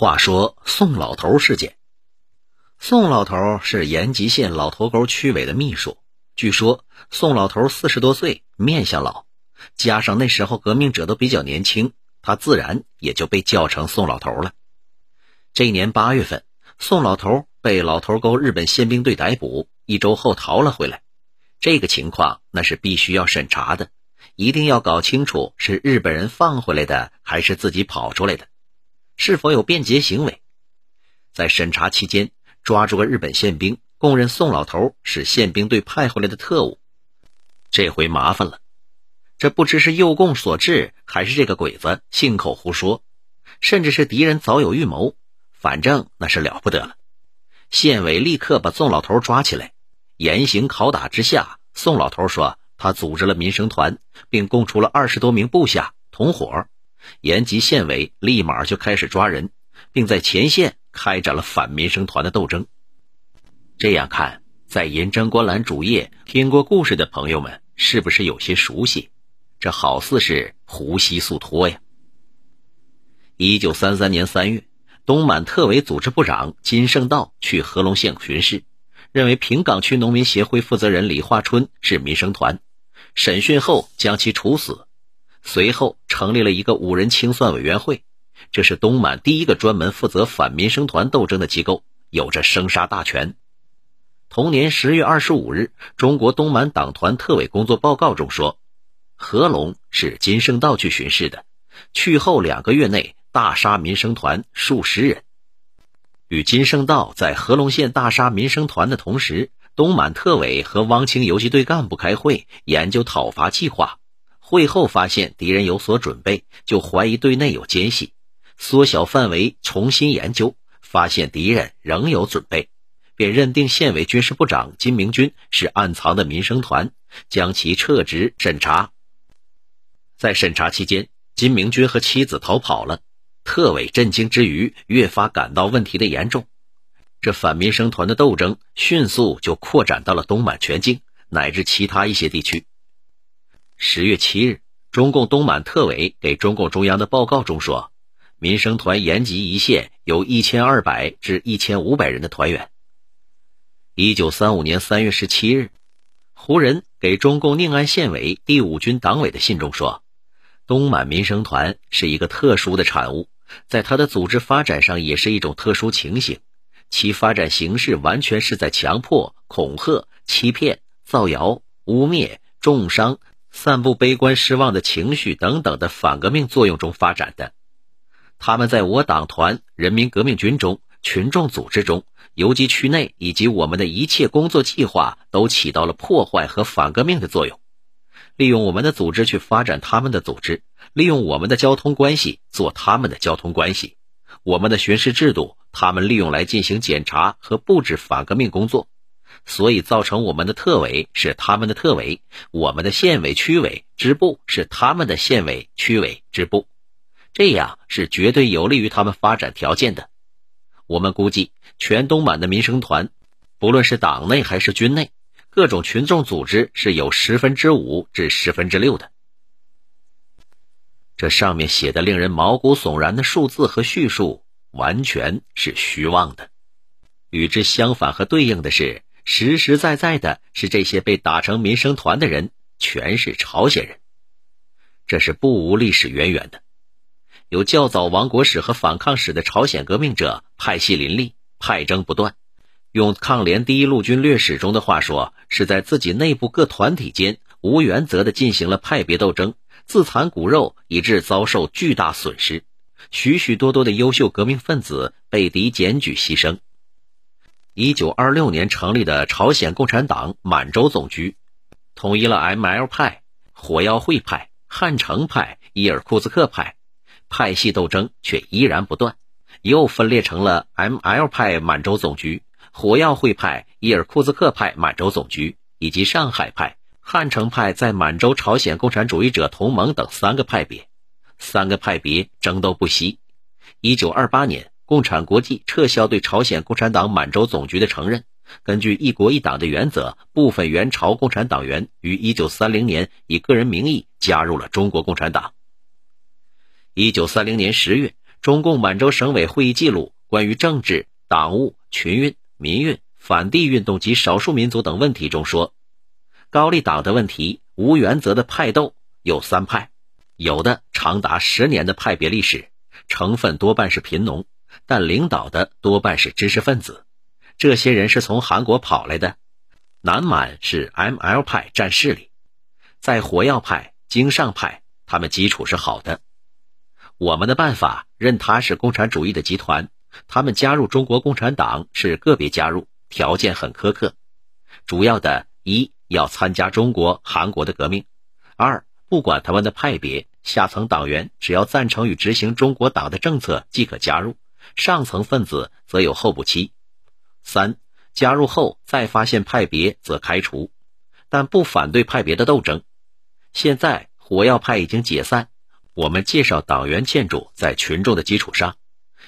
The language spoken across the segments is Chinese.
话说宋老头事件，宋老头是延吉县老头沟区委的秘书。据说宋老头四十多岁，面相老，加上那时候革命者都比较年轻，他自然也就被叫成宋老头了。这年八月份，宋老头被老头沟日本宪兵队逮捕，一周后逃了回来。这个情况那是必须要审查的，一定要搞清楚是日本人放回来的，还是自己跑出来的。是否有变节行为？在审查期间，抓住个日本宪兵，供认宋老头是宪兵队派回来的特务。这回麻烦了，这不知是诱供所致，还是这个鬼子信口胡说，甚至是敌人早有预谋。反正那是了不得了。县委立刻把宋老头抓起来，严刑拷打之下，宋老头说他组织了民生团，并供出了二十多名部下同伙。延吉县委立马就开始抓人，并在前线开展了反民生团的斗争。这样看，在银针观澜主页听过故事的朋友们，是不是有些熟悉？这好似是呼吸速托呀！一九三三年三月，东满特委组织部长金圣道去和龙县巡视，认为平岗区农民协会负责人李化春是民生团，审讯后将其处死。随后成立了一个五人清算委员会，这是东满第一个专门负责反民生团斗争的机构，有着生杀大权。同年十月二十五日，中国东满党团特委工作报告中说，何龙是金圣道去巡视的，去后两个月内大杀民生团数十人。与金圣道在合龙县大杀民生团的同时，东满特委和汪清游击队干部开会研究讨伐计划。会后发现敌人有所准备，就怀疑队内有奸细，缩小范围重新研究，发现敌人仍有准备，便认定县委军事部长金明军是暗藏的民生团，将其撤职审查。在审查期间，金明军和妻子逃跑了，特委震惊之余，越发感到问题的严重。这反民生团的斗争迅速就扩展到了东满全境乃至其他一些地区。十月七日，中共东满特委给中共中央的报告中说，民生团延吉一线有一千二百至一千五百人的团员。一九三五年三月十七日，胡仁给中共宁安县委第五军党委的信中说，东满民生团是一个特殊的产物，在它的组织发展上也是一种特殊情形，其发展形式完全是在强迫、恐吓、欺骗、造谣、污蔑、重伤。散布悲观失望的情绪等等的反革命作用中发展的，他们在我党团、人民革命军中、群众组织中、游击区内以及我们的一切工作计划都起到了破坏和反革命的作用。利用我们的组织去发展他们的组织，利用我们的交通关系做他们的交通关系，我们的巡视制度，他们利用来进行检查和布置反革命工作。所以造成我们的特委是他们的特委，我们的县委、区委、支部是他们的县委、区委、支部，这样是绝对有利于他们发展条件的。我们估计，全东满的民生团，不论是党内还是军内，各种群众组织是有十分之五至十分之六的。这上面写的令人毛骨悚然的数字和叙述，完全是虚妄的。与之相反和对应的是。实实在在的是，这些被打成民生团的人全是朝鲜人，这是不无历史渊源的。有较早亡国史和反抗史的朝鲜革命者，派系林立，派争不断。用抗联第一路军略史中的话说，是在自己内部各团体间无原则的进行了派别斗争，自残骨肉，以致遭受巨大损失。许许多多的优秀革命分子被敌检举牺牲。一九二六年成立的朝鲜共产党满洲总局，统一了 M.L 派、火药会派、汉城派、伊尔库茨克派，派系斗争却依然不断，又分裂成了 M.L 派满洲总局、火药会派、伊尔库茨克派满洲总局以及上海派、汉城派在满洲朝鲜共产主义者同盟等三个派别，三个派别争斗不息。一九二八年。共产国际撤销对朝鲜共产党满洲总局的承认。根据一国一党的原则，部分援朝共产党员于1930年以个人名义加入了中国共产党。1930年10月，中共满洲省委会议记录关于政治、党务、群运、民运、反帝运动及少数民族等问题中说，高丽党的问题无原则的派斗有三派，有的长达十年的派别历史，成分多半是贫农，但领导的多半是知识分子，这些人是从韩国跑来的。南满是 ML 派占势力，在火药派、经上派，他们基础是好的。我们的办法认他是共产主义的集团，他们加入中国共产党是个别加入，条件很苛刻。主要的一要参加中国、韩国的革命；二不管他们的派别，下层党员只要赞成与执行中国党的政策即可加入，上层分子则有候补期；三。加入后再发现派别则开除，但不反对派别的斗争。现在火药派已经解散，我们介绍党员建筑在群众的基础上。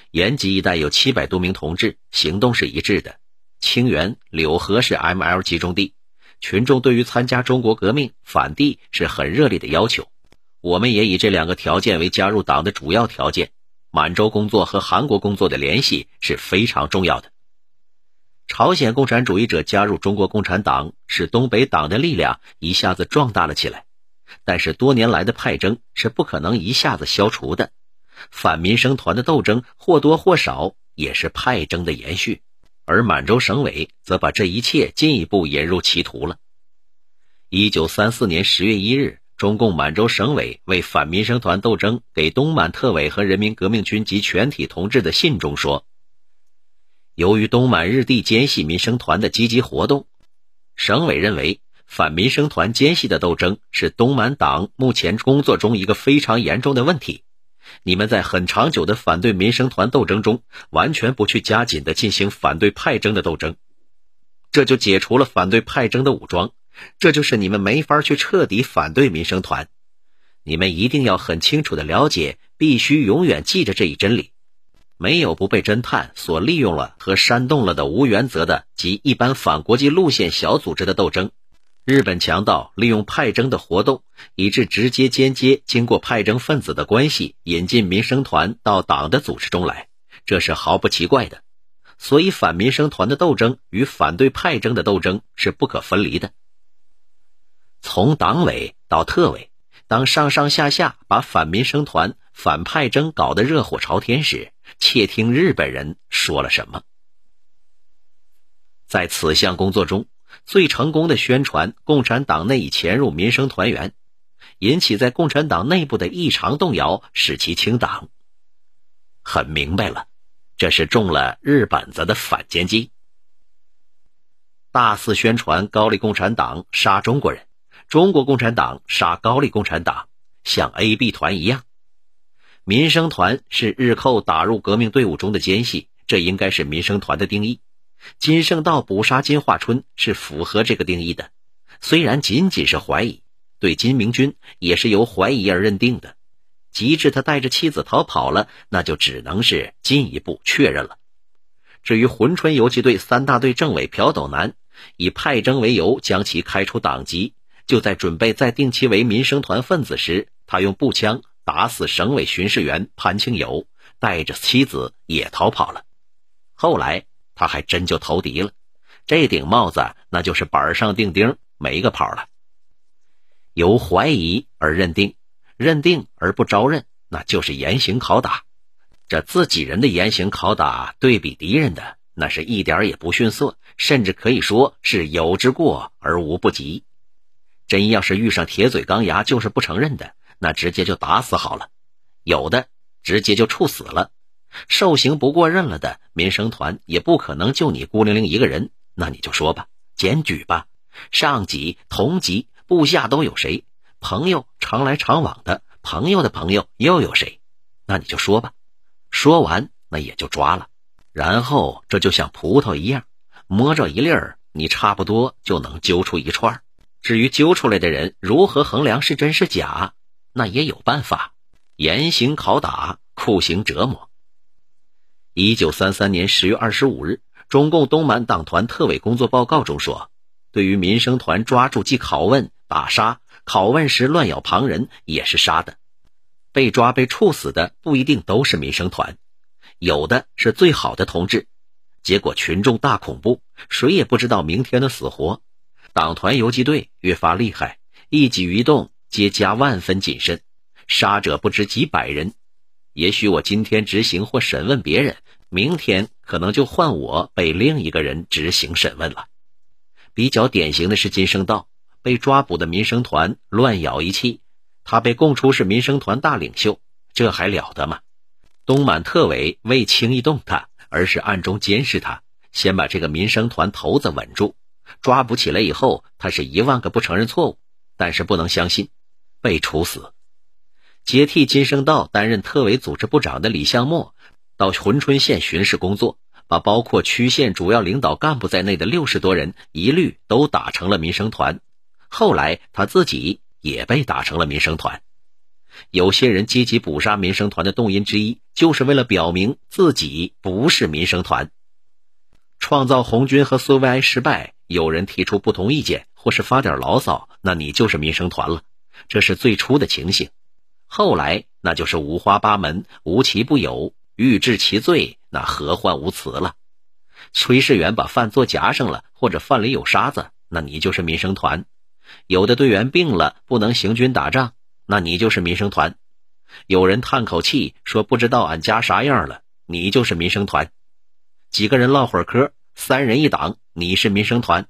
延吉一带有七百多名同志，行动是一致的。清源、柳河是 ML 集中地，群众对于参加中国革命反帝是很热烈的要求。我们也以这两个条件为加入党的主要条件。满洲工作和韩国工作的联系是非常重要的。朝鲜共产主义者加入中国共产党，使东北党的力量一下子壮大了起来。但是多年来的派争是不可能一下子消除的，反民生团的斗争或多或少也是派争的延续，而满洲省委则把这一切进一步引入歧途了。一九三四年十月一日，中共满洲省委为反民生团斗争给东满特委和人民革命军及全体同志的信中说。由于东满日地奸细民生团的积极活动，省委认为反民生团奸细的斗争是东满党目前工作中一个非常严重的问题。你们在很长久的反对民生团斗争中，完全不去加紧的进行反对派争的斗争，这就解除了反对派争的武装，这就是你们没法去彻底反对民生团。你们一定要很清楚的了解，必须永远记着这一真理。没有不被侦探所利用了和煽动了的无原则的及一般反国际路线小组织的斗争。日本强盗利用派征的活动，以致直接、间接经过派征分子的关系，引进民生团到党的组织中来，这是毫不奇怪的。所以，反民生团的斗争与反对派征的斗争是不可分离的。从党委到特委，当上上下下把反民生团、反派争搞得热火朝天时，窃听日本人说了什么？在此项工作中，最成功的宣传共产党内已潜入民生团员，引起在共产党内部的异常动摇，使其清党。很明白了，这是中了日本子的反间计。大肆宣传高丽共产党杀中国人，中国共产党杀高丽共产党，像 A、B 团一样。民生团是日寇打入革命队伍中的奸细，这应该是民生团的定义。金圣道捕杀金化春是符合这个定义的，虽然仅仅是怀疑，对金明君也是由怀疑而认定的。及至他带着妻子逃跑了，那就只能是进一步确认了。至于珲春游击队三大队政委朴斗南，以派征为由将其开除党籍，就在准备再定其为民生团分子时，他用步枪。打死省委巡视员潘庆友，带着妻子也逃跑了。后来他还真就投敌了，这顶帽子那就是板上钉钉，没个跑了。由怀疑而认定，认定而不招认，那就是严刑拷打。这自己人的严刑拷打，对比敌人的，那是一点也不逊色，甚至可以说是有之过而无不及。真要是遇上铁嘴钢牙，就是不承认的。那直接就打死好了，有的直接就处死了，受刑不过认了的民生团也不可能就你孤零零一个人，那你就说吧，检举吧，上级、同级、部下都有谁？朋友常来常往的朋友的朋友又有谁？那你就说吧，说完那也就抓了，然后这就像葡萄一样，摸着一粒儿，你差不多就能揪出一串儿。至于揪出来的人如何衡量是真是假？那也有办法，严刑拷打、酷刑折磨。一九三三年十月二十五日，中共东满党团特委工作报告中说，对于民生团抓住即拷问、打杀，拷问时乱咬旁人也是杀的。被抓被处死的不一定都是民生团，有的是最好的同志。结果群众大恐怖，谁也不知道明天的死活。党团游击队越发厉害，一举一动皆加万分谨慎，杀者不知几百人。也许我今天执行或审问别人，明天可能就换我被另一个人执行审问了。比较典型的是金生道被抓捕的民生团乱咬一气，他被供出是民生团大领袖，这还了得吗？东满特委未轻易动他。而是暗中监视他，先把这个民生团头子稳住，抓捕起来以后，他是一万个不承认错误，但是不能相信，被处死。接替金生道担任特委组织部长的李向墨，到珲春县巡视工作，把包括区县主要领导干部在内的六十多人一律都打成了民生团。后来他自己也被打成了民生团。有些人积极捕杀民生团的动因之一，就是为了表明自己不是民生团。创造红军和苏维埃失败，有人提出不同意见或是发点牢骚，那你就是民生团了。这是最初的情形。后来那就是五花八门，无奇不有，欲治其罪，那何患无辞了。炊事员把饭做夹上了，或者饭里有沙子，那你就是民生团。有的队员病了，不能行军打仗。那你就是民生团，有人叹口气说不知道俺家啥样了，你就是民生团。几个人唠会儿嗑，三人一党，你是民生团。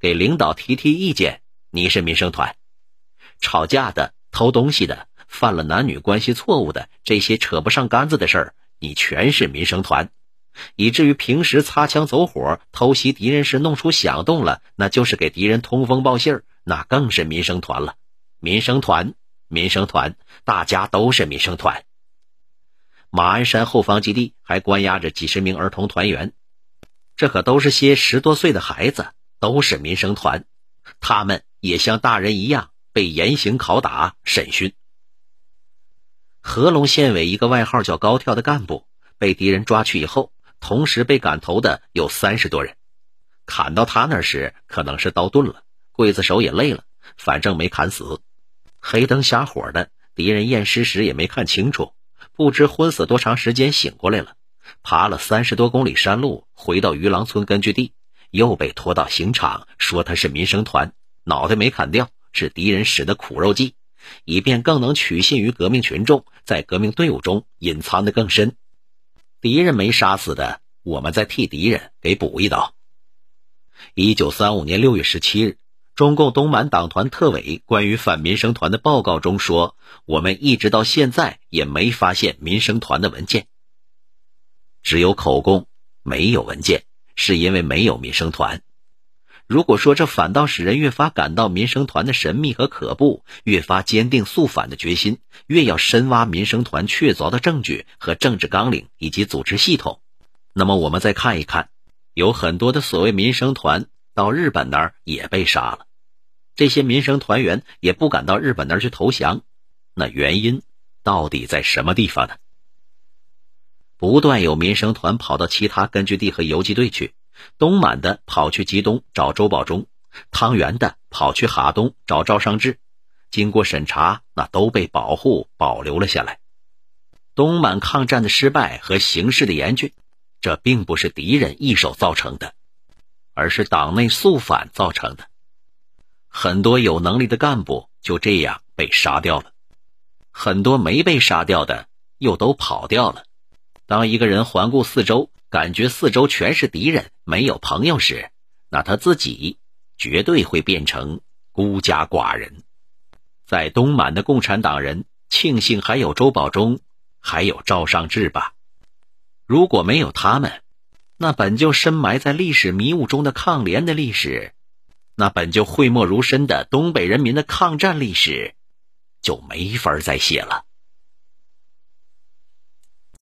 给领导提提意见，你是民生团。吵架的、偷东西的、犯了男女关系错误的这些扯不上杆子的事儿，你全是民生团。以至于平时擦枪走火、偷袭敌人时弄出响动了，那就是给敌人通风报信儿，那更是民生团了。民生团。民生团，大家都是民生团。马鞍山后方基地还关押着几十名儿童团员，这可都是些十多岁的孩子，都是民生团。他们也像大人一样被严刑拷打、审讯。合龙县委一个外号叫高跳的干部被敌人抓去以后，同时被赶头的有三十多人。砍到他那时，可能是刀钝了，刽子手也累了，反正没砍死。黑灯瞎火的，敌人验尸时也没看清楚，不知昏死多长时间，醒过来了，爬了三十多公里山路，回到鱼郎村根据地，又被拖到刑场，说他是民生团，脑袋没砍掉，是敌人使的苦肉计，以便更能取信于革命群众，在革命队伍中隐藏的更深。敌人没杀死的，我们再替敌人给补一刀。一九三五年六月十七日。中共东满党团特委关于反民生团的报告中说：“我们一直到现在也没发现民生团的文件，只有口供，没有文件，是因为没有民生团。如果说这反倒使人越发感到民生团的神秘和可怖，越发坚定肃反的决心，越要深挖民生团确凿的证据和政治纲领以及组织系统。那么，我们再看一看，有很多的所谓民生团到日本那儿也被杀了。”这些民生团员也不敢到日本那儿去投降，那原因到底在什么地方呢？不断有民生团跑到其他根据地和游击队去，东满的跑去吉东找周保中，汤原的跑去哈东找赵尚志，经过审查，那都被保护保留了下来。东满抗战的失败和形势的严峻，这并不是敌人一手造成的，而是党内肃反造成的。很多有能力的干部就这样被杀掉了，很多没被杀掉的又都跑掉了。当一个人环顾四周，感觉四周全是敌人，没有朋友时，那他自己绝对会变成孤家寡人。在东满的共产党人庆幸还有周保中，还有赵尚志吧。如果没有他们，那本就深埋在历史迷雾中的抗联的历史。那本就讳莫如深的东北人民的抗战历史，就没法再写了。